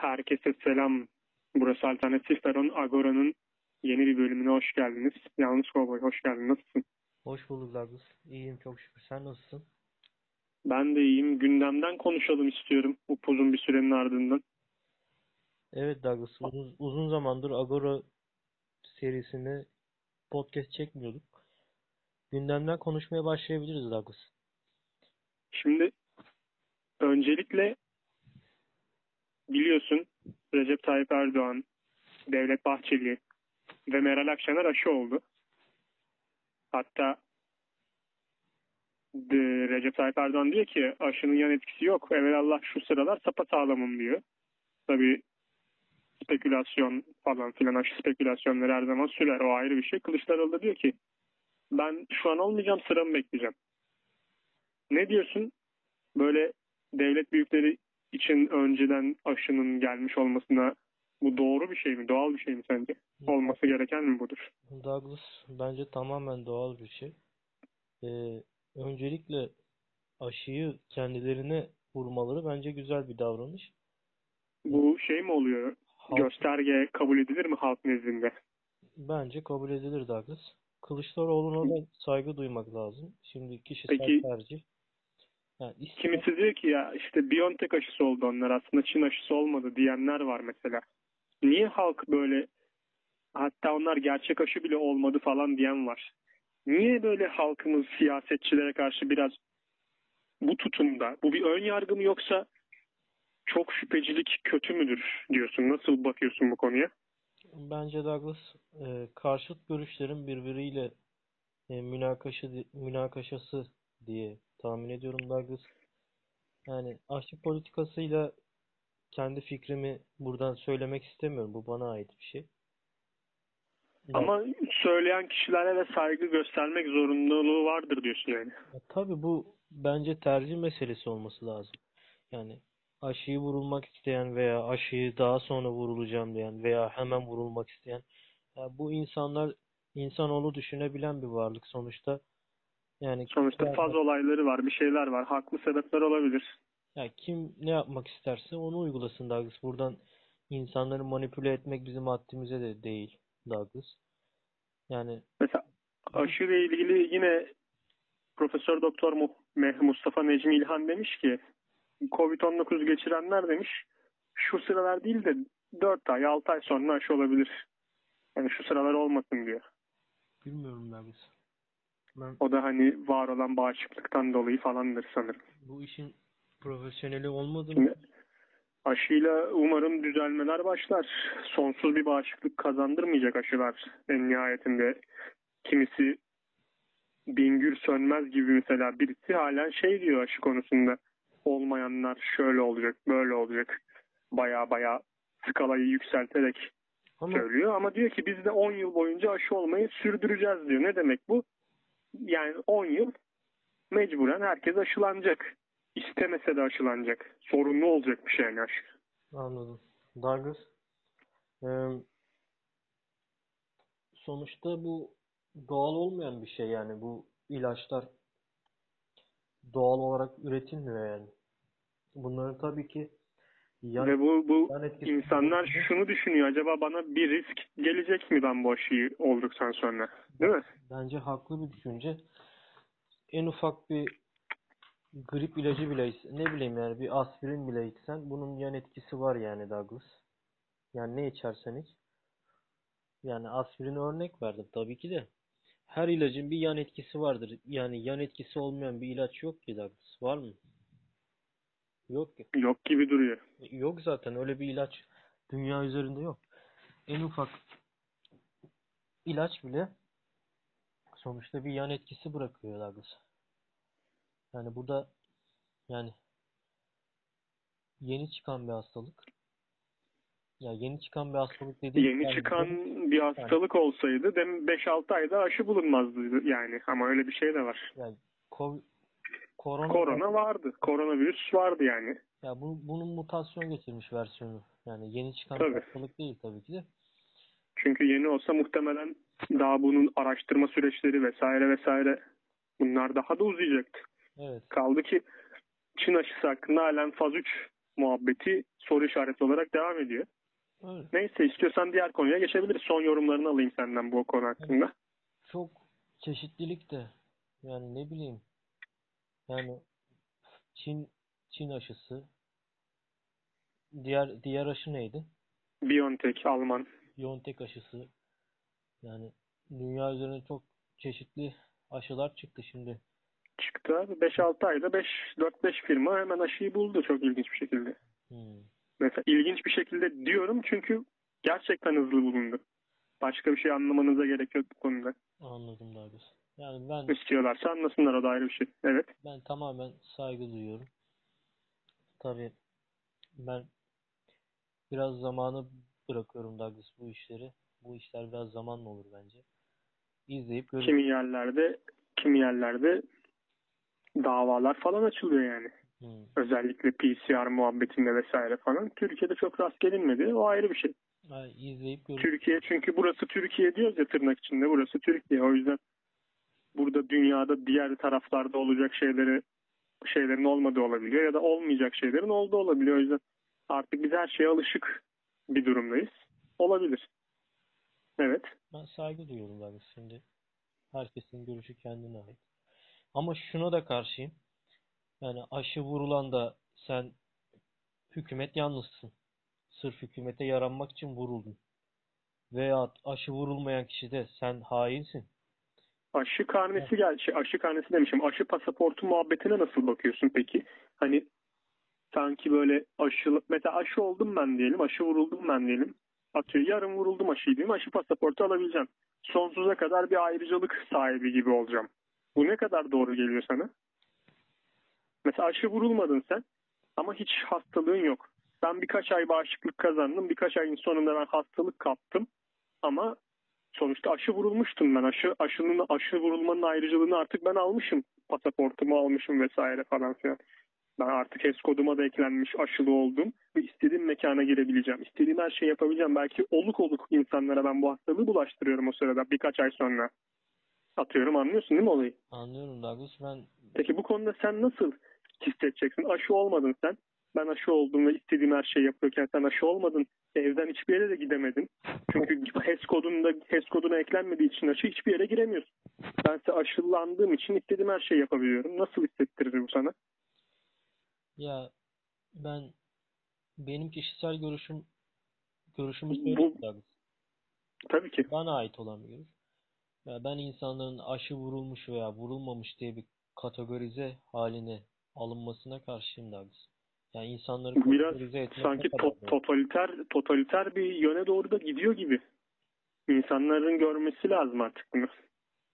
Herkese selam. Burası Alternatif Peron Agora'nın yeni bir bölümüne hoş geldiniz. Yalnız Kovboy hoş geldin. Nasılsın? Hoş bulduk Douglas. İyiyim çok şükür. Sen nasılsın? Ben de iyiyim. Gündemden konuşalım istiyorum bu uzun bir sürenin ardından. Evet Douglas. Uzun, uzun zamandır Agora serisini podcast çekmiyorduk. Gündemden konuşmaya başlayabiliriz Douglas. Şimdi öncelikle biliyorsun Recep Tayyip Erdoğan, Devlet Bahçeli ve Meral Akşener aşı oldu. Hatta Recep Tayyip Erdoğan diyor ki aşının yan etkisi yok. Evelallah şu sıralar sapasağlamım diyor. Tabii spekülasyon falan filan aşı spekülasyonları her zaman sürer. O ayrı bir şey. Kılıçdaroğlu da diyor ki ben şu an olmayacağım sıramı bekleyeceğim. Ne diyorsun? Böyle devlet büyükleri için önceden aşının gelmiş olmasına bu doğru bir şey mi? Doğal bir şey mi sence? Olması gereken mi budur? Douglas bence tamamen doğal bir şey. Ee, öncelikle aşıyı kendilerine vurmaları bence güzel bir davranış. Bu şey mi oluyor? Halk- Gösterge kabul edilir mi halk nezdinde? Bence kabul edilir Douglas. Kılıçdaroğlu'na da saygı duymak lazım. Şimdi kişisel Peki- tercih. Yani isteyen- Kimisi diyor ki ya işte Biontech aşısı oldu onlar aslında Çin aşısı olmadı diyenler var mesela. Niye halk böyle hatta onlar gerçek aşı bile olmadı falan diyen var. Niye böyle halkımız siyasetçilere karşı biraz bu tutumda? Bu bir ön yargı mı yoksa çok şüphecilik kötü müdür diyorsun? Nasıl bakıyorsun bu konuya? Bence Douglas e, karşıt görüşlerin birbiriyle e, münakaşası diye tahmin ediyorum Douglas. Yani aşı politikasıyla kendi fikrimi buradan söylemek istemiyorum. Bu bana ait bir şey. Ama söyleyen kişilere de saygı göstermek zorunluluğu vardır diyorsun yani. Ya tabii bu bence tercih meselesi olması lazım. Yani aşıyı vurulmak isteyen veya aşıyı daha sonra vurulacağım diyen veya hemen vurulmak isteyen ya bu insanlar insanoğlu düşünebilen bir varlık sonuçta. Yani Sonuçta faz olayları var, bir şeyler var. Haklı sebepler olabilir. ya kim ne yapmak isterse onu uygulasın Douglas. Buradan insanları manipüle etmek bizim haddimize de değil Douglas. Yani Mesela aşı ile ilgili yine Profesör Doktor Mustafa Necmi İlhan demiş ki Covid-19 geçirenler demiş şu sıralar değil de 4 ay 6 ay sonra aşı olabilir. Yani şu sıralar olmasın diyor. bilmiyorum Douglas. Ben O da hani var olan bağışıklıktan dolayı falandır sanırım. bu işin profesyoneli olmadığını Şimdi aşıyla umarım düzelmeler başlar. Sonsuz bir bağışıklık kazandırmayacak aşılar en nihayetinde. Kimisi Bingür Sönmez gibi mesela birisi halen şey diyor aşı konusunda. Olmayanlar şöyle olacak, böyle olacak. Baya baya skalayı yükselterek ama söylüyor. Ama diyor ki biz de 10 yıl boyunca aşı olmayı sürdüreceğiz diyor. Ne demek bu? Yani 10 yıl mecburen herkes aşılanacak. İstemese de aşılanacak. Zorunlu olacak bir şey yani aşı. Anladım. Douglas, eee, sonuçta bu doğal olmayan bir şey yani bu ilaçlar doğal olarak üretilmiyor yani. Bunların tabii ki yan, Ve bu, bu insanlar şunu düşünüyor. Acaba bana bir risk gelecek mi ben bu aşıyı olduktan sonra? Değil mi? bence haklı bir düşünce. En ufak bir grip ilacı bile ne bileyim yani bir aspirin bile içsen bunun yan etkisi var yani Douglas. Yani ne içersen iç. Yani aspirin örnek verdim tabii ki de. Her ilacın bir yan etkisi vardır. Yani yan etkisi olmayan bir ilaç yok ki Douglas. Var mı? Yok ki. Yok gibi duruyor. Yok zaten öyle bir ilaç dünya üzerinde yok. En ufak ilaç bile sonuçta bir yan etkisi bırakıyor Douglas. Yani burada yani yeni çıkan bir hastalık. Ya yeni çıkan bir hastalık dediğim Yeni yani çıkan bir hastalık olsaydı dem 5-6 ayda aşı bulunmazdı yani. Ama öyle bir şey de var. yani korona, Korona vardı. Koronavirüs vardı yani. ya bu, bunun mutasyon getirmiş versiyonu. Yani yeni çıkan Tabii. hastalık değil tabii ki de. Çünkü yeni olsa muhtemelen daha bunun araştırma süreçleri vesaire vesaire bunlar daha da uzayacaktı. Evet. Kaldı ki Çin aşısı hakkında halen faz 3 muhabbeti soru işareti olarak devam ediyor. Öyle. Neyse istiyorsan diğer konuya geçebiliriz. Son yorumlarını alayım senden bu konu hakkında. Çok çeşitlilik de yani ne bileyim yani Çin Çin aşısı diğer diğer aşı neydi? Biontech, Alman. BioNTech aşısı yani dünya üzerinde çok çeşitli aşılar çıktı şimdi. çıktı abi. 5-6 ayda 5 4-5 firma hemen aşıyı buldu çok ilginç bir şekilde. Hmm. Mesela ilginç bir şekilde diyorum çünkü gerçekten hızlı bulundu. Başka bir şey anlamanıza gerek yok bu konuda. Anladım Douglas. Yani ben İstiyorlarsa anlasınlar o da ayrı bir şey. Evet. ben tamamen saygı duyuyorum. Tabii ben biraz zamanı bırakıyorum Douglas bu işleri. Bu işler biraz zamanla olur bence. İzleyip görüp Kimi yerlerde kimi yerlerde davalar falan açılıyor yani. Hmm. Özellikle PCR muhabbetinde vesaire falan. Türkiye'de çok rast gelinmedi. O ayrı bir şey. Yani izleyip görüp Türkiye çünkü burası Türkiye diyoruz ya tırnak içinde. Burası Türkiye. O yüzden burada dünyada diğer taraflarda olacak şeyleri şeylerin olmadığı olabiliyor ya da olmayacak şeylerin olduğu olabiliyor. O yüzden artık biz her şeye alışık bir durumdayız. Olabilir. Evet. Ben saygı duyuyorum Douglas. Şimdi herkesin görüşü kendine ait. Ama şuna da karşıyım. Yani aşı vurulan da sen hükümet yalnızsın. Sırf hükümete yaranmak için vuruldun. Veya aşı vurulmayan kişi de sen hainsin. Aşı karnesi şey, aşı karnesi demişim. Aşı pasaportu muhabbetine nasıl bakıyorsun peki? Hani sanki böyle aşı mesela aşı oldum ben diyelim, aşı vuruldum ben diyelim. Atıyor yarın vuruldum aşıyı diyeyim, aşı pasaportu alabileceğim. Sonsuza kadar bir ayrıcalık sahibi gibi olacağım. Bu ne kadar doğru geliyor sana? Mesela aşı vurulmadın sen ama hiç hastalığın yok. Ben birkaç ay bağışıklık kazandım. Birkaç ayın sonunda ben hastalık kaptım. Ama sonuçta aşı vurulmuştum ben. Aşı, aşının, aşı vurulmanın ayrıcalığını artık ben almışım. Pasaportumu almışım vesaire falan filan. Ben artık HES koduma da eklenmiş aşılı oldum. Ve istediğim mekana girebileceğim. İstediğim her şeyi yapabileceğim. Belki oluk oluk insanlara ben bu hastalığı bulaştırıyorum o sırada birkaç ay sonra. Atıyorum anlıyorsun değil mi olayı? Anlıyorum Douglas. Ben Peki bu konuda sen nasıl hissedeceksin? Aşı olmadın sen. Ben aşı oldum ve istediğim her şeyi yapıyorken sen aşı olmadın. Evden hiçbir yere de gidemedin. Çünkü HES kodunda HES koduna eklenmediği için aşı hiçbir yere giremiyorsun. Ben ise aşılandığım için istediğim her şeyi yapabiliyorum. Nasıl hissettirir bu sana? ya ben benim kişisel görüşüm görüşümü Bu-. Tabii ki. Bana ait olan bir görüş. Ya ben insanların aşı vurulmuş veya vurulmamış diye bir kategorize haline alınmasına karşıyım Douglas. Yani insanları Biraz sanki to- totaliter totaliter bir yöne doğru da gidiyor gibi. İnsanların görmesi lazım artık bunu.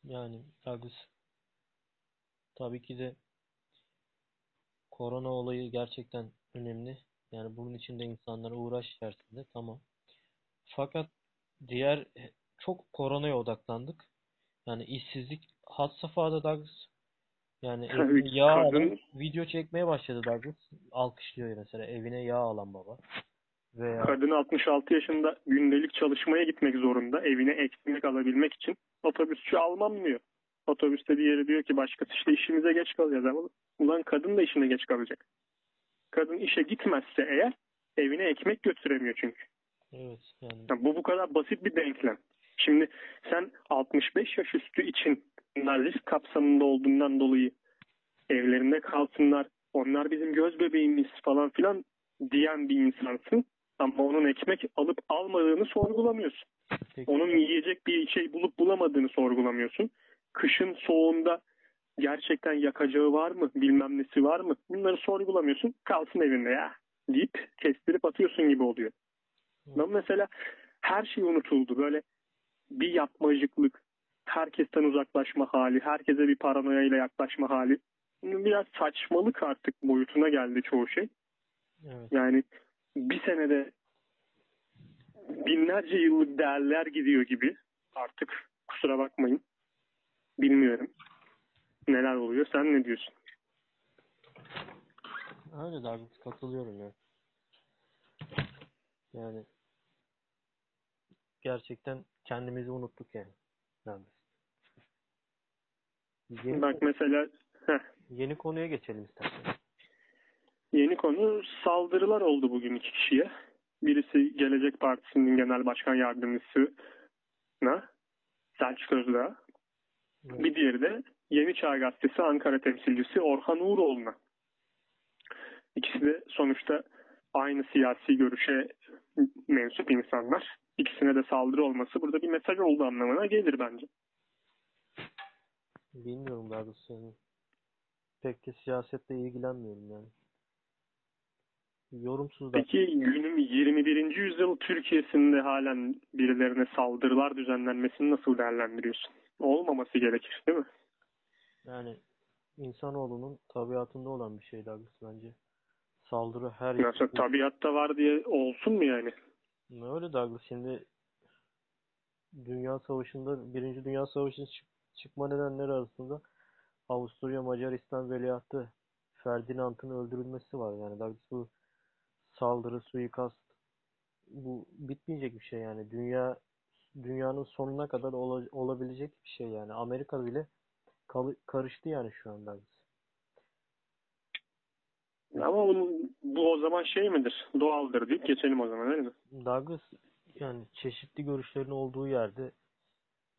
Yani Douglas tabii ki de korona olayı gerçekten önemli. Yani bunun için de insanlara uğraş içerisinde tamam. Fakat diğer çok koronaya odaklandık. Yani işsizlik had safhada Douglas. Yani evine yağ alan kadın- video çekmeye başladı Douglas. Alkışlıyor mesela evine yağ alan baba. Veya Kadın 66 yaşında gündelik çalışmaya gitmek zorunda. Evine ekmek alabilmek için. Otobüsçü almam diyor. Otobüste diğeri diyor ki başkası işte işimize geç kalacağız. Ama ulan kadın da işine geç kalacak. Kadın işe gitmezse eğer evine ekmek götüremiyor çünkü. evet yani Ya bu bu kadar basit bir denklem. Şimdi sen 65 yaş üstü için bunlar risk kapsamında olduğundan dolayı evlerinde kalsınlar, onlar bizim göz bebeğimiz falan filan diyen bir insansın. Ama onun ekmek alıp almadığını sorgulamıyorsun. peki Onun yiyecek bir şey bulup bulamadığını sorgulamıyorsun. Kışın soğuğunda gerçekten yakacağı var mı, bilmem nesi var mı? Bunları sorgulamıyorsun. Kalsın evinde ya deyip kestirip atıyorsun gibi oluyor. Ben mesela her şey unutuldu. Böyle bir yapmacıklık, herkesten uzaklaşma hali, herkese bir paranoya ile yaklaşma hali. Biraz saçmalık artık boyutuna geldi çoğu şey. evet Yani bir senede binlerce yıllık değerler gidiyor gibi. Artık kusura bakmayın. Bilmiyorum. Neler oluyor? Sen ne diyorsun? Öyle Douglas katılıyorum ya. Yani gerçekten kendimizi unuttuk yani. Douglas. Yeni, Bak mesela heh, yeni konuya geçelim istersen. yeni konu saldırılar oldu bugün iki kişiye. Birisi Gelecek Partisi'nin genel başkan yardımcısına Selçuk Özdağ. Evet. Bir diğeri de Yeni Çağ Gazetesi Ankara temsilcisi Orhan Uğuroğlu'na. İkisi de sonuçta aynı siyasi görüşe mensup insanlar. İkisine de saldırı olması burada bir mesaj olduğu anlamına gelir bence. Bilmiyorum daha doğrusu yani. Pek de siyasetle ilgilenmiyorum yani. Yorumsuz da Peki günün 21. yüzyıl Türkiye'sinde halen birilerine saldırılar düzenlenmesini nasıl değerlendiriyorsun? Olmaması gerekir değil mi? yani insanoğlunun tabiatında olan bir şey Douglas bence. Saldırı her Nasıl tabiatta var diye olsun mu yani? Öyle Douglas şimdi Dünya Savaşı'nda Birinci Dünya Savaşı'nın çık- çıkma nedenleri arasında Avusturya Macaristan veliahtı Ferdinand'ın öldürülmesi var yani Douglas bu saldırı, suikast bu bitmeyecek bir şey yani dünya dünyanın sonuna kadar ola- olabilecek bir şey yani Amerika bile kalı- karıştı yani şu an Douglas. Ama bunun, bu o zaman şey midir? Doğaldır deyip geçelim o zaman öyle mi? Douglas yani çeşitli görüşlerin olduğu yerde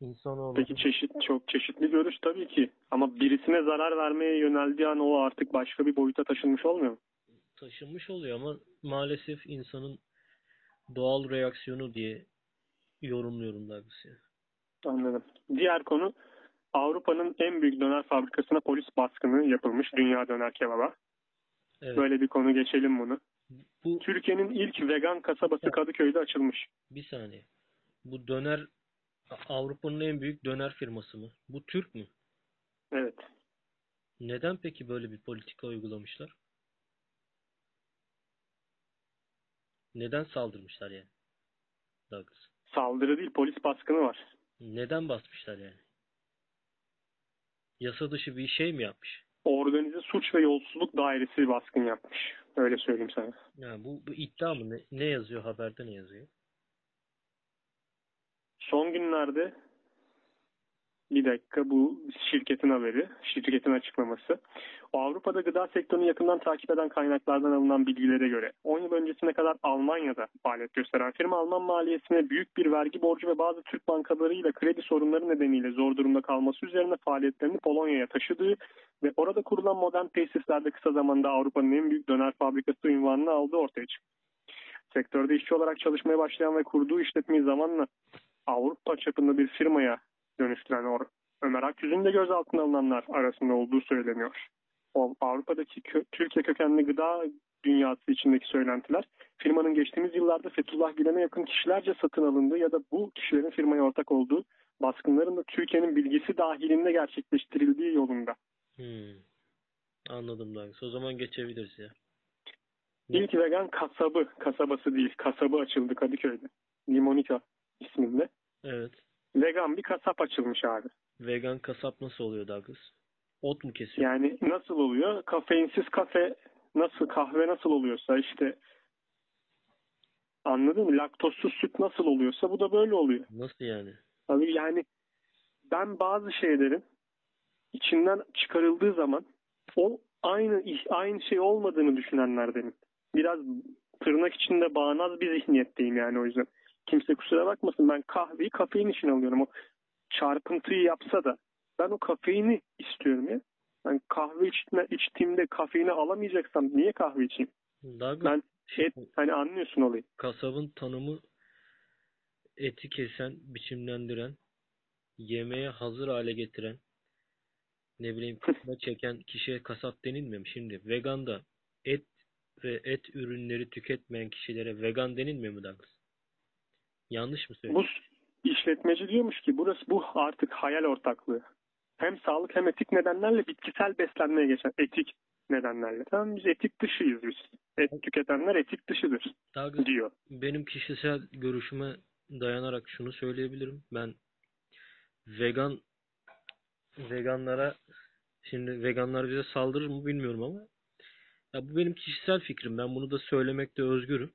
insanoğlu Peki çeşit çok çeşitli görüş tabii ki. Ama birisine zarar vermeye yöneldiği an o artık başka bir boyuta taşınmış olmuyor mu? taşınmış oluyor ama maalesef insanın doğal reaksiyonu diye yorumluyorum ya. Anladım. Diğer konu Avrupa'nın en büyük döner fabrikasına polis baskını yapılmış. Dünya döner kebaba. Evet. Böyle bir konu geçelim bunu. Bu Türkiye'nin ilk vegan kasabası Kadıköy'de açılmış. bir saniye. Bu döner Avrupa'nın en büyük döner firması mı? Bu Türk mü? Evet. Neden peki böyle bir politika uygulamışlar? Neden saldırmışlar yani? Douglas. Saldırı değil polis baskını var. Neden basmışlar yani? Yasa dışı bir şey mi yapmış? Organize suç ve yolsuzluk dairesi baskın yapmış. Öyle söyleyeyim sana. Ya bu, bu iddia mı? Ne, ne yazıyor? Haberde ne yazıyor? Son günlerde bir dakika bu şirketin haberi, şirketin açıklaması. Avrupa'da gıda sektörünü yakından takip eden kaynaklardan alınan bilgilere göre 10 yıl öncesine kadar Almanya'da faaliyet gösteren firma Alman maliyesine büyük bir vergi borcu ve bazı Türk bankalarıyla kredi sorunları nedeniyle zor durumda kalması üzerine faaliyetlerini Polonya'ya taşıdığı ve orada kurulan modern tesislerde kısa zamanda Avrupa'nın en büyük döner fabrikası ünvanını aldığı ortaya çıktı. Sektörde işçi olarak çalışmaya başlayan ve kurduğu işletmeyi zamanla Avrupa çapında bir firmaya dönüştüren Or- Ömer Akyüz'ün de gözaltına alınanlar arasında olduğu söyleniyor. O Avrupa'daki kö- Türkiye kökenli gıda dünyası içindeki söylentiler firmanın geçtiğimiz yıllarda Fethullah Gülen'e yakın kişilerce satın alındığı ya da bu kişilerin firmaya ortak olduğu baskınların da Türkiye'nin bilgisi dahilinde gerçekleştirildiği yolunda. Hmm. Anladım Douglas. O zaman geçebiliriz ya. İlk vegan kasabı, kasabası değil, kasabı açıldı Kadıköy'de. Limonika isminde. Evet. Vegan bir kasap açılmış abi. Vegan kasap nasıl oluyor Douglas? Ot mu kesiyor? Yani nasıl oluyor? Kafeinsiz kafe nasıl, kahve nasıl oluyorsa işte anladın mı? Laktozsuz süt nasıl oluyorsa bu da böyle oluyor. Nasıl yani? Abi yani ben bazı şeylerin içinden çıkarıldığı zaman o aynı aynı şey olmadığını düşünenlerdenim. Biraz tırnak içinde bağnaz bir zihniyetteyim yani o yüzden. Kimse kusura bakmasın ben kahveyi kafein için alıyorum. O çarpıntıyı yapsa da ben o kafeini istiyorum ya. Ben kahve içme, içtiğimde kafeini alamayacaksam niye kahve içeyim? Douglas Ben şey hani anlıyorsun olayı. kasabın tanımı eti kesen, biçimlendiren, yemeğe hazır hale getiren, ne bileyim kısma çeken kişiye kasap denilmiyor mu? Şimdi vegan da et ve et ürünleri tüketmeyen kişilere vegan denilmiyor mu Douglas? Yanlış mı söylüyorum? Bu işletmeci diyormuş ki burası bu artık hayal ortaklığı. Hem sağlık hem etik nedenlerle bitkisel beslenmeye geçen etik nedenlerle. Tamam biz etik dışıyız biz. Et tüketenler etik dışıdır Douglas diyor. benim kişisel görüşüme dayanarak şunu söyleyebilirim. Ben vegan veganlara şimdi veganlar bize saldırır mı bilmiyorum ama ya bu benim kişisel fikrim. Ben bunu da söylemekte özgürüm.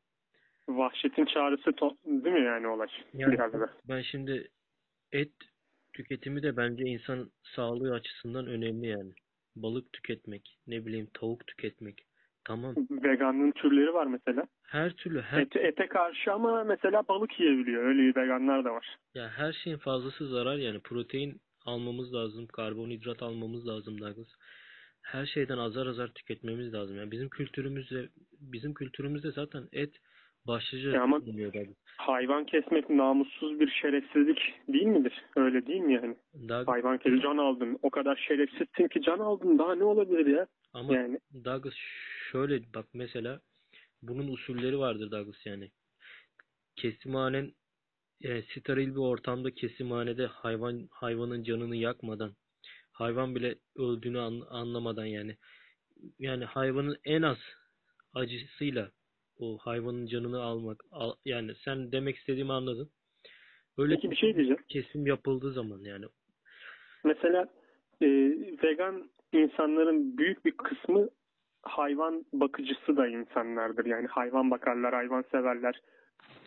Vahşetin çağrısı değil mi yani olay? Yani Biraz da. ben şimdi et tüketimi de bence insan sağlığı açısından önemli yani. Balık tüketmek, ne bileyim tavuk tüketmek, Tamam. Veganlığın türleri var mesela. Her türlü her Ete, ete karşı ama mesela balık yiyebiliyor. Öyle veganlar da var. ya her şeyin fazlası zarar yani. Protein almamız lazım, karbonhidrat almamız lazım Douglas. Her şeyden azar azar tüketmemiz lazım. Yani bizim kültürümüzde bizim kültürümüzde zaten et başlıca Ya ama-. Hayvan kesmek namussuz bir şerefsizlik değil midir? Öyle değil mi yani? Doug- Hayvan kes can aldın. O kadar şerefsizsin ki can aldın. Daha ne olabilir ya? ama Yani Douglas şöyle bak mesela bunun usulleri vardır Douglas yani. Kesimhanen e, steril bir ortamda kesimhanede hayvan hayvanın canını yakmadan hayvan bile öldüğünü an- anlamadan yani yani hayvanın en az acısıyla o hayvanın canını almak al- yani sen demek istediğimi anladın. Öyle peki bir şey diyeceğim. kesim yapıldığı zaman yani Mesela e, vegan insanların büyük bir kısmı hayvan bakıcısı da insanlardır. Yani hayvan bakarlar, hayvan severler.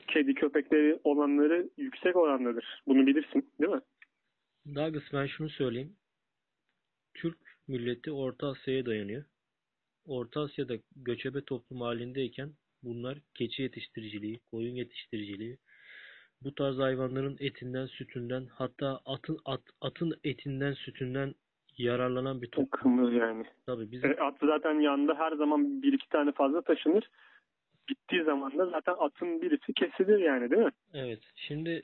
Kedi köpekleri olanları yüksek orandadır. Bunu bilirsin değil mi? Douglas ben şunu söyleyeyim. Türk milleti Orta Asya'ya dayanıyor. Orta Asya'da göçebe toplum halindeyken bunlar keçi yetiştiriciliği, koyun yetiştiriciliği, bu tarz hayvanların etinden, sütünden, hatta atın at, atın etinden, sütünden yararlanan bir toplum. Yani. Tabii bizim E, at zaten yanında her zaman bir iki tane fazla taşınır. Bittiği zaman da zaten atın birisi kesilir yani değil mi? evet. Şimdi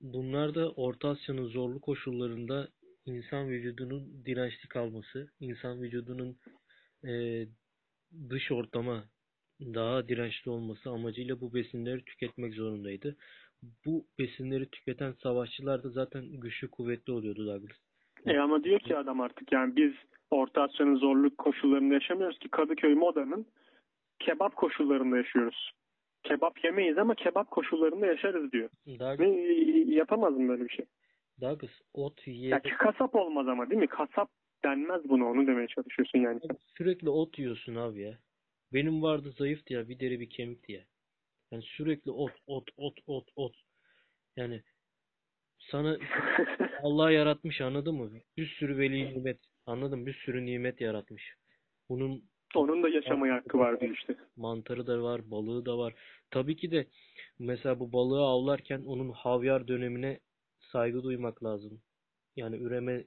bunlar da Orta Asya'nın zorlu koşullarında insan vücudunun dirençli kalması, insan vücudunun e, dış ortama daha dirençli olması amacıyla bu besinleri tüketmek zorundaydı. Bu besinleri tüketen savaşçılar da zaten güçlü kuvvetli oluyordu Douglas. E ama diyor ki adam artık yani biz Orta Asya'nın zorluk koşullarında yaşamıyoruz ki Kadıköy Moda'nın kebap koşullarında yaşıyoruz. Kebap yemeyiz ama kebap koşullarında yaşarız diyor. Douglas, Ve yapamaz mı böyle bir şey? Douglas ot Ya yiyerek kasap olmaz ama değil mi? Kasap denmez buna onu demeye çalışıyorsun yani. sürekli ot yiyorsun abi ya. Benim vardı zayıftı ya bir deri bir kemikti ya. Yani sürekli ot ot ot ot ot. Yani sana Allah yaratmış anladın mı? Bir sürü veli nimet. Anladın mı? Bir sürü nimet yaratmış. Bunun Onun da yaşamaya hakkı var işte. mantarı da var, balığı da var. Tabii ki de mesela bu balığı avlarken onun havyar dönemine saygı duymak lazım. Yani üreme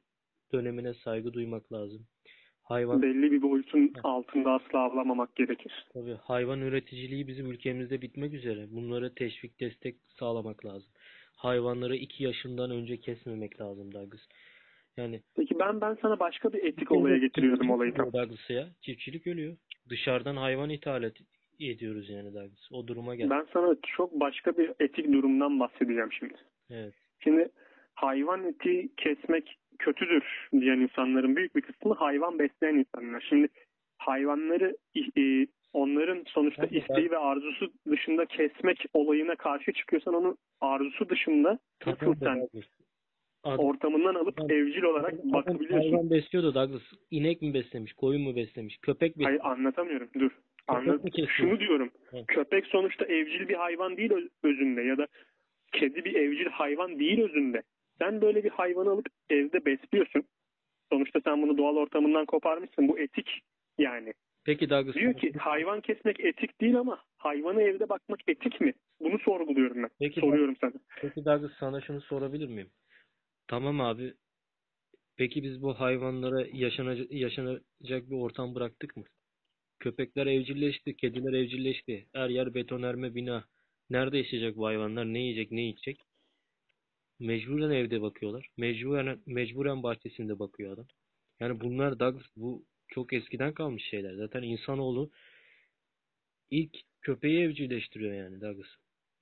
dönemine saygı duymak lazım. Hayvan Belli bir boyutun altında asla avlamamak gerekir. tabii hayvan üreticiliği bizim ülkemizde bitmek üzere. Bunlara teşvik, destek sağlamak lazım. Hayvanları iki yaşından önce kesmemek lazım Douglas. Yani Peki ben ben sana başka bir etik olaya getiriyordum olayı tam. Douglas ya. Çiftçilik ölüyor. Dışarıdan hayvan ithal et- ediyoruz yani Douglas. O duruma gel. Ben sana çok başka bir etik durumdan bahsedeceğim şimdi. Evet. Şimdi hayvan eti kesmek kötüdür diyen insanların büyük bir kısmı hayvan besleyen insanlar. Şimdi hayvanları e, onların sonuçta Tabii, isteği ve arzusu dışında kesmek olayına karşı çıkıyorsan onu arzusu dışında sen ortamından alıp Adam- evcil olarak adam bakabiliyorsun. Hayvan besliyordu Douglas. İnek mi beslemiş, koyun mu beslemiş, köpek Hayır beslemiş. anlatamıyorum. Dur. Anlat. Şunu diyorum. Evet. Köpek sonuçta evcil bir hayvan değil öz- özünde ya da kedi bir evcil hayvan değil özünde. Sen böyle bir hayvanı alıp evde besliyorsun. Sonuçta sen bunu doğal ortamından koparmışsın. Bu etik yani. Peki Douglas. Diyor ki hayvan kesmek etik değil ama hayvanı evde bakmak etik mi? Bunu sorguluyorum ben. Peki, Soruyorum sana. Peki Douglas sana şunu sorabilir miyim? Tamam abi. Peki biz bu hayvanlara yaşanacak, yaşanacak bir ortam bıraktık mı? Köpekler evcilleşti, kediler evcilleşti. Her yer betonarme bina. Nerede yaşayacak bu hayvanlar? Ne yiyecek, ne içecek? Mecburen evde bakıyorlar. Mecburen mecburen bahçesinde bakıyor adam. Yani bunlar Douglas bu çok eskiden kalmış şeyler. Zaten insanoğlu ilk köpeği evcilleştiriyor yani Douglas.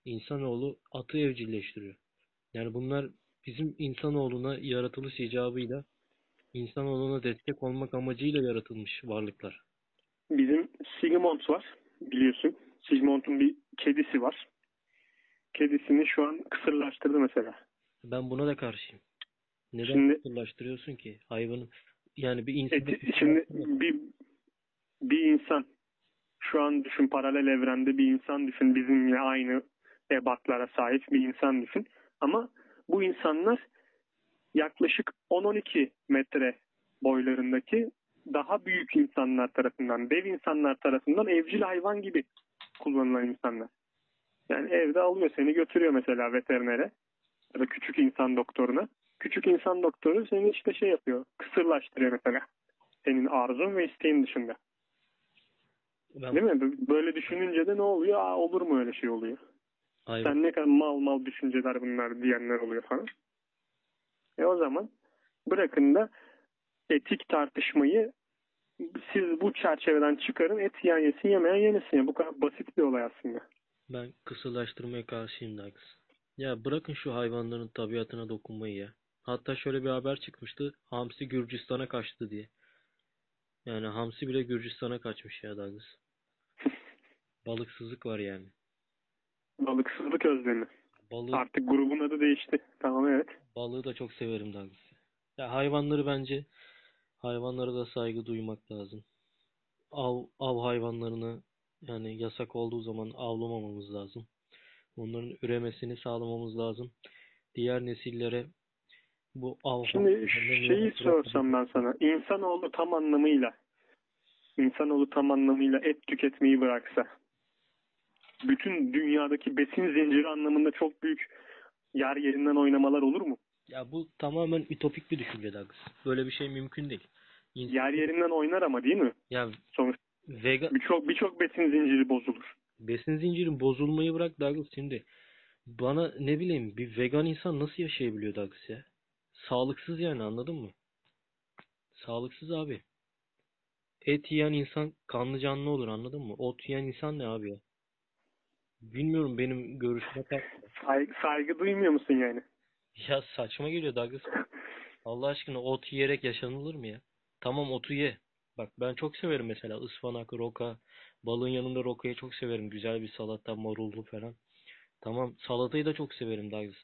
İnsanoğlu atı evcilleştiriyor. Yani bunlar bizim insanoğluna yaratılış icabıyla insanoğluna destek olmak amacıyla yaratılmış varlıklar. Bizim Sigmund var biliyorsun. Sigmund'un bir kedisi var. Kedisini şu an kısırlaştırdı mesela. Ben buna da karşıyım. Neden Şimdi- kısırlaştırıyorsun ki? Hayvanın yani bir insan Eti, şimdi bir bir insan şu an düşün paralel evrende bir insan düşün bizimle aynı ebatlara sahip bir insan düşün. Ama bu insanlar yaklaşık 10-12 metre boylarındaki daha büyük insanlar tarafından, dev insanlar tarafından evcil hayvan gibi kullanılan insanlar. Yani evde alıyor seni götürüyor mesela veterinere ya da küçük insan doktoruna. Küçük insan doktoru seni işte şey yapıyor, kısırlaştırıyor mesela. Senin arzun ve isteğin dışında. Ben Değil mi? Böyle düşününce de ne oluyor? Aa, olur mu öyle şey oluyor? hayvan, Sen ne kadar mal mal düşünceler bunlar diyenler oluyor falan. E o zaman bırakın da etik tartışmayı siz bu çerçeveden çıkarın et yiyen yesin yemeyen yemesin. Bu kadar basit bir olay aslında. ben kısırlaştırmaya karşıyım Douglas. Ya bırakın şu hayvanların tabiatına dokunmayı ya. Hatta şöyle bir haber çıkmıştı. Hamsi Gürcistan'a kaçtı diye. Yani hamsi bile Gürcistan'a kaçmış ya Douglas. Balıksızlık var yani. Balıksızlık özlemi. Balığı, Artık grubun adı değişti. Tamam evet. balığı da çok severim Douglas. Ya hayvanları bence hayvanlara da saygı duymak lazım. Av, av hayvanlarını yani yasak olduğu zaman avlamamamız lazım. Onların üremesini sağlamamız lazım. Diğer nesillere bu av Şimdi şeyi sorsam ben sana. İnsanoğlu tam anlamıyla insanoğlu tam anlamıyla et tüketmeyi bıraksa bütün dünyadaki besin zinciri anlamında çok büyük yer yerinden oynamalar olur mu? Ya bu tamamen ütopik bir düşünce Douglas. Böyle bir şey mümkün değil. İns- Yer yerinden oynar ama değil mi? ya Sonuçta vegan birçok birçok besin zinciri bozulur. Besin zincirin bozulmayı bırak Douglas şimdi. Bana ne bileyim bir vegan insan nasıl yaşayabiliyor Douglas ya? Sağlıksız yani anladın mı? Sağlıksız abi. Et yiyen insan kanlı canlı olur anladın mı? Ot yiyen insan ne abi ya? Bilmiyorum benim görüşüme takma. Say- saygı duymuyor musun yani? Ya saçma geliyor Douglas. Allah aşkına ot yiyerek yaşanılır mı ya? Tamam otu ye. Bak ben çok severim mesela ıspanak, roka. Balığın yanında rokayı çok severim. Güzel bir salata, marullu falan. Tamam salatayı da çok severim Douglas.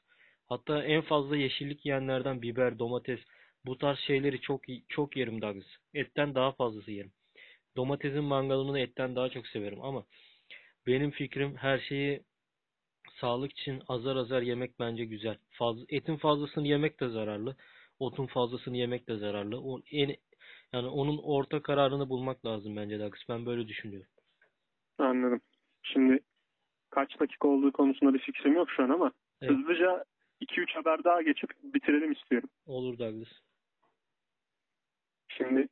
Hatta en fazla yeşillik yiyenlerden biber, domates bu tarz şeyleri çok çok yerim Douglas. Etten daha fazlası yerim. Domatesin mangalını etten daha çok severim ama benim fikrim her şeyi sağlık için azar azar yemek bence güzel. Faz, etin fazlasını yemek de zararlı. Otun fazlasını yemek de zararlı. O en yani onun orta kararını bulmak lazım bence Douglas. Ben böyle düşünüyorum. Anladım. Şimdi kaç dakika olduğu konusunda bir fikrim yok şu an ama Evet. hızlıca 2-3 haber daha geçip bitirelim istiyorum. Olur Douglas. Şimdi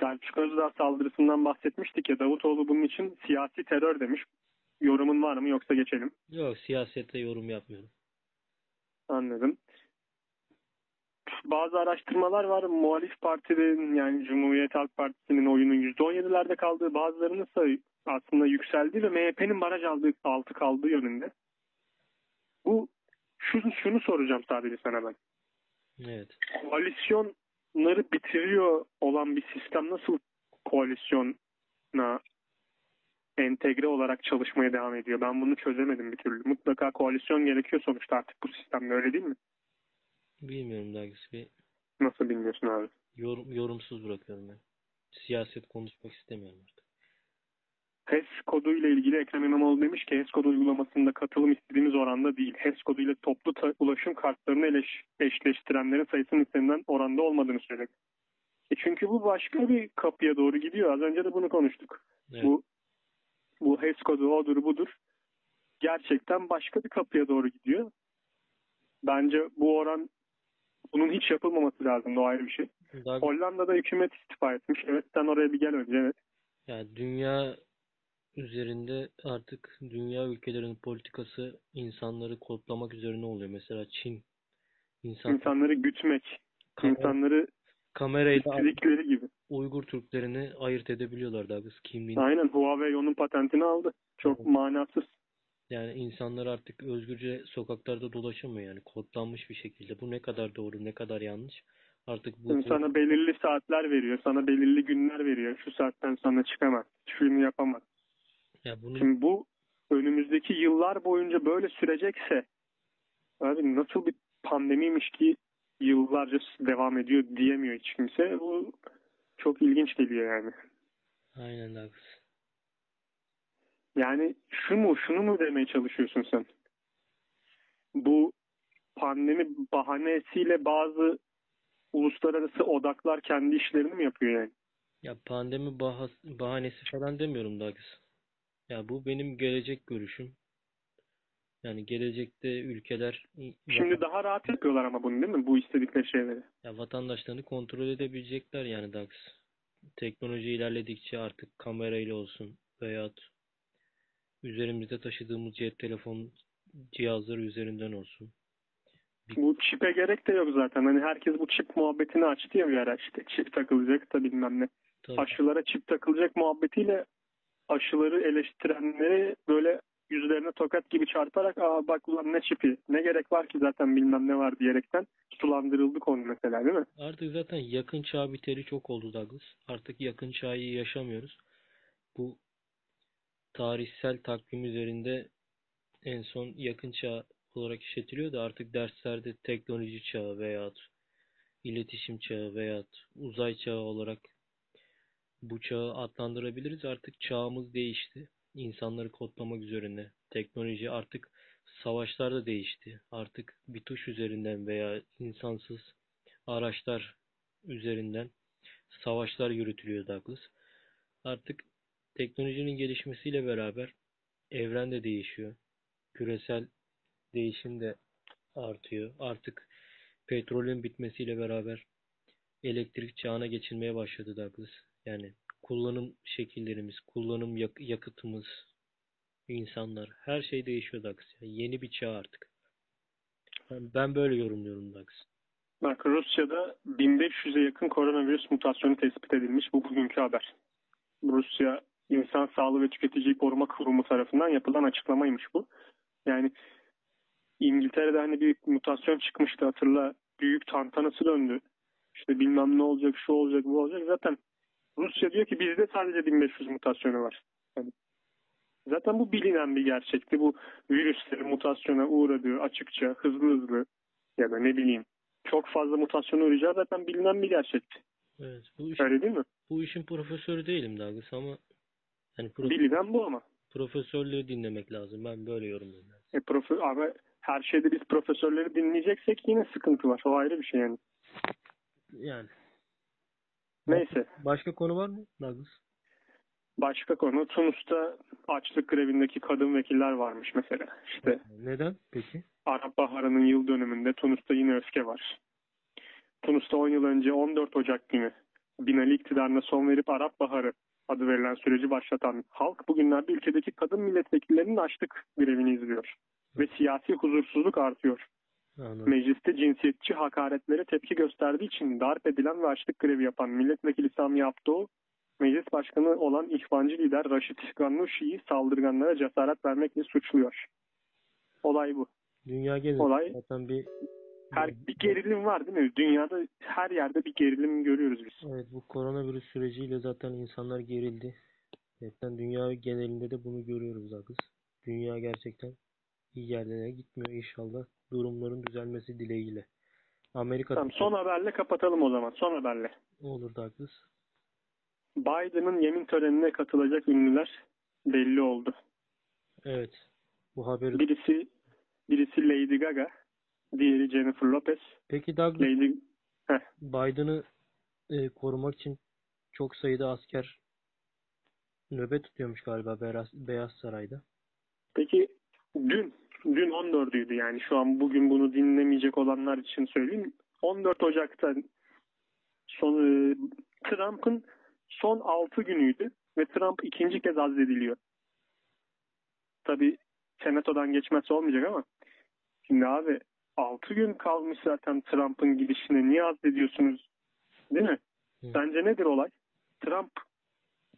Selçuk Özdağ saldırısından bahsetmiştik ya Davutoğlu bunun için siyasi terör demiş. Yorumun var mı yoksa geçelim. Yok siyasette yorum yapmıyorum. Anladım. Bazı araştırmalar var. Muhalif partinin yani Cumhuriyet Halk Partisi'nin oyunun %17'lerde kaldığı bazılarının ise aslında yükseldiği ve MHP'nin baraj aldığı, altı kaldığı yönünde. Bu şunu, şunu soracağım sadece sana ben. Evet. Koalisyonları bitiriyor olan bir sistem nasıl koalisyona entegre olarak çalışmaya devam ediyor? Ben bunu çözemedim bir türlü. Mutlaka koalisyon gerekiyor sonuçta artık bu sistemde öyle değil mi? Bilmiyorum Douglas. Bir Nasıl bilmiyorsun abi? yorum, yorumsuz bırakıyorum ben. Siyaset konuşmak istemiyorum artık. HES kodu ile ilgili Ekrem İmamoğlu demiş ki HES kodu uygulamasında katılım istediğimiz oranda değil. HES kodu ile toplu ulaşım kartlarını eleş- eşleştirenlerin sayısının istenilen oranda olmadığını söyledi. E çünkü bu başka bir kapıya doğru gidiyor. Az önce de bunu konuştuk. Evet. Bu bu HES kodu odur budur. Gerçekten başka bir kapıya doğru gidiyor. Bence bu oran bunun hiç yapılmaması lazım. O ayrı bir şey. Doug- Hollanda'da hükümet istifa etmiş. Evet sen oraya bir gel önce. Evet. Yani dünya üzerinde artık dünya ülkelerinin politikası insanları kodlamak üzerine oluyor. Mesela Çin insan İnsanları gütmek, kamera, insanları kamerayla gibi. Uygur Türklerini ayırt edebiliyorlar Douglas kimliğini. Aynen Huawei onun patentini aldı. Çok Evet. manasız. Yani insanlar artık özgürce sokaklarda dolaşamıyor yani kodlanmış bir şekilde. Bu ne kadar doğru, ne kadar yanlış. Artık bu Sana belirli saatler veriyor, sana belirli günler veriyor. Şu saatten sonra çıkamaz, şunu yapamaz. ya bunu Şimdi bu önümüzdeki yıllar boyunca böyle sürecekse abi nasıl bir pandemiymiş ki yıllarca devam ediyor diyemiyor hiç kimse. Bu çok ilginç geliyor yani. aynen Douglas. Yani şu mu şunu mu demeye çalışıyorsun sen? Bu pandemi bahanesiyle bazı uluslararası odaklar kendi işlerini mi yapıyor yani? Ya pandemi bahas- bahanesi falan demiyorum Douglas. Ya bu benim gelecek görüşüm. Yani gelecekte ülkeler Şimdi daha rahat yapıyorlar ama bunu değil mi? Bu istedikleri şeyleri. ya vatandaşlarını kontrol edebilecekler yani Douglas. Teknoloji ilerledikçe artık kamerayla olsun veyahut üzerimizde taşıdığımız cep telefon cihazları üzerinden olsun. Bu çipe gerek de yok zaten. Hani herkes bu çip muhabbetini açtı ya bir ara işte. Çip takılacak da bilmem ne. Tabii. Aşılara çip takılacak muhabbetiyle aşıları eleştirenleri böyle yüzlerine tokat gibi çarparak aa bak ulan ne çipi ne gerek var ki zaten bilmem ne var diyerekten sulandırıldı konu mesela değil mi? Artık zaten yakın çağ biteri çok oldu Douglas. Artık yakın çağı yaşamıyoruz. Bu tarihsel takvim üzerinde en son yakın çağ olarak işletiliyor artık derslerde teknoloji çağı veyahut iletişim çağı veyahut uzay çağı olarak bu çağı adlandırabiliriz. Artık çağımız değişti. İnsanları kodlamak üzerine. Teknoloji artık savaşlar da değişti. Artık bir tuş üzerinden veya insansız araçlar üzerinden savaşlar yürütülüyor Douglas. Artık teknolojinin gelişmesiyle beraber evren de değişiyor. Küresel değişim de artıyor. Artık petrolün bitmesiyle beraber elektrik çağına geçilmeye başladı Douglas. Yani kullanım şekillerimiz, kullanım yak- yakıtımız, insanlar, her şey değişiyor Douglas. Yani yeni bir çağ artık. Ben, böyle yorumluyorum Douglas. Bak Rusya'da 1500'e yakın koronavirüs mutasyonu tespit edilmiş. Bu bugünkü haber. Rusya İnsan Sağlığı ve Tüketiciyi Koruma Kurumu tarafından yapılan açıklamaymış bu. Yani İngiltere'de hani bir mutasyon çıkmıştı hatırla. Büyük tantanası döndü. İşte bilmem ne olacak, şu olacak, bu olacak. Zaten Rusya diyor ki bizde sadece 1500 mutasyonu var. Yani zaten bu bilinen bir gerçekti. Bu virüslerin mutasyona uğradığı açıkça, hızlı hızlı ya da ne bileyim çok fazla mutasyona uğrayacağı zaten bilinen bir gerçekti. Evet, bu iş, Öyle değil mi? bu işin profesörü değilim Douglas ama yani pro- Bilinen bu ama. profesörlüğü dinlemek lazım. Ben böyle yorumluyorum. E, profe ama her şeyde biz profesörleri dinleyeceksek yine sıkıntı var. O ayrı bir şey yani. Yani Neyse. başka konu var mı Douglas? Başka konu. Tunus'ta açlık grevindeki kadın vekiller varmış mesela. İşte Neden peki? Arap Baharı'nın yıl dönümünde Tunus'ta yine öfke var. Tunus'ta 10 yıl önce 14 Ocak günü Binali iktidarına son verip Arap Baharı adı verilen süreci başlatan halk bugünlerde ülkedeki kadın milletvekillerinin açlık grevini izliyor. Ve siyasi huzursuzluk artıyor. Anladım. Mecliste cinsiyetçi hakaretlere tepki gösterdiği için darp edilen ve açlık grevi yapan milletvekili Sami Abdo, meclis başkanı olan ihvancı lider Raşit Gannuşi'yi saldırganlara cesaret vermekle suçluyor. Olay bu. Dünya genelinde Olay- zaten bir Her bir gerilim var değil mi? Dünyada her yerde bir gerilim görüyoruz biz. Evet bu koronavirüs süreciyle zaten insanlar gerildi. Zaten dünya genelinde de bunu görüyoruz Douglas. Dünya gerçekten iyi yerlere gitmiyor inşallah. Durumların düzelmesi dileğiyle. Amerika Tamam, son haberle kapatalım o zaman. Son haberle. olur Douglas. Biden'ın yemin törenine katılacak ünlüler belli oldu. Evet. Bu haberi Birisi birisi Lady Gaga, diğeri Jennifer Lopez. Peki Douglas Lady Biden'ı e, korumak için çok sayıda asker nöbet tutuyormuş galiba Beyaz, Beyaz Saray'da. Peki dün dün 14'üydü yani şu an bugün bunu dinlemeyecek olanlar için söyleyeyim. 14 Ocak'ta son e, Trump'ın son 6 günüydü ve Trump ikinci kez azlediliyor. Tabi senatodan geçmesi olmayacak ama şimdi abi 6 gün kalmış zaten Trump'ın gidişine niye azlediyorsunuz? Değil mi? Hı. Sence nedir olay? Trump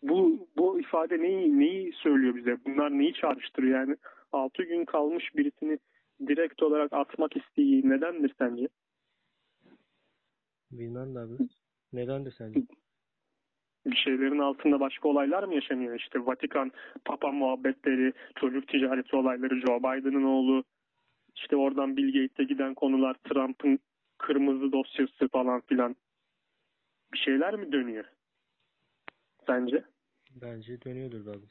bu bu ifade neyi neyi söylüyor bize? Bunlar neyi çağrıştırıyor yani? 6 gün kalmış birisini direkt olarak atmak isteği nedendir sence? Bilmem Douglas. Nedendir sence? Bir şeylerin altında başka olaylar mı yaşanıyor? İşte Vatikan, Papa muhabbetleri, çocuk ticareti olayları, Joe Biden'ın oğlu, işte oradan Bill Gates'e giden konular, Trump'ın kırmızı dosyası falan filan. Bir şeyler mi dönüyor? Sence? Bence dönüyordur Douglas.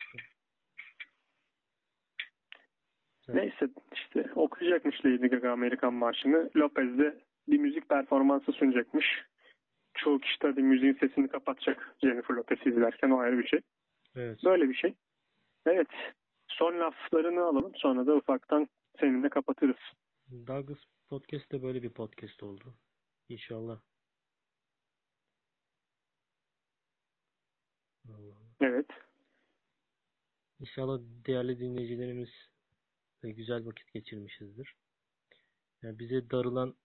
Evet. Neyse işte okuyacakmış Lady Gaga Amerikan marşını. Lopez de bir müzik performansı sunacakmış. çoğu kişi tabii müziğin sesini kapatacak Jennifer Lopez'i izlerken o ayrı bir şey. Evet. Böyle bir şey. Evet. Son laflarını alalım sonra da ufaktan seninle kapatırız. Douglas Podcast de böyle bir podcast oldu. İnşallah. Allah. Evet. İnşallah değerli dinleyicilerimiz güzel vakit geçirmişizdir. Yani bize darılan,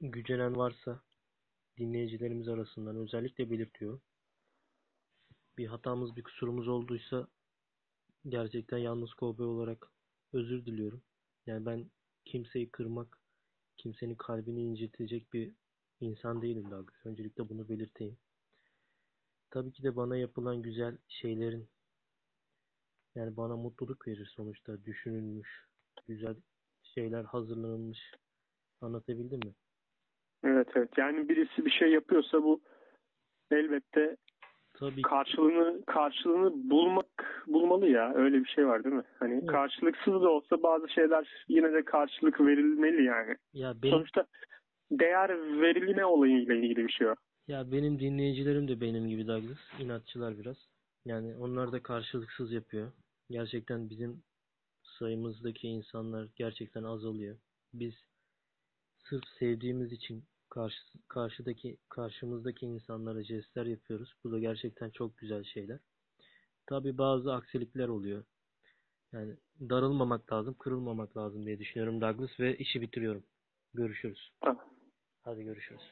gücenen varsa dinleyicilerimiz arasından özellikle belirtiyor. Bir hatamız, bir kusurumuz olduysa gerçekten yalnız kovboy olarak özür diliyorum. Yani ben kimseyi kırmak, kimsenin kalbini incitecek bir insan değilim Douglas. Öncelikle bunu belirteyim. Tabii ki de bana yapılan güzel şeylerin yani bana mutluluk verir sonuçta düşünülmüş, güzel şeyler hazırlanılmış. Anlatabildim mi? Evet evet. Yani birisi bir şey yapıyorsa bu elbette Tabii karşılığını karşılığını bulmak bulmalı ya. Öyle bir şey var değil mi? Hani Evet. karşılıksız da olsa bazı şeyler yine de karşılık verilmeli yani. Ya benim Sonuçta değer verilme olayıyla ilgili bir şey o. ya benim dinleyicilerim de benim gibi Douglas. inatçılar biraz. Yani onlar da karşılıksız yapıyor. Gerçekten bizim sayımızdaki insanlar gerçekten azalıyor. Biz sırf sevdiğimiz için karşı, karşıdaki karşımızdaki insanlara jestler yapıyoruz. Bu da gerçekten çok güzel şeyler. Tabii bazı aksilikler oluyor. Yani darılmamak lazım, kırılmamak lazım diye düşünüyorum Douglas ve işi bitiriyorum. Görüşürüz. Tamam. Hadi görüşürüz.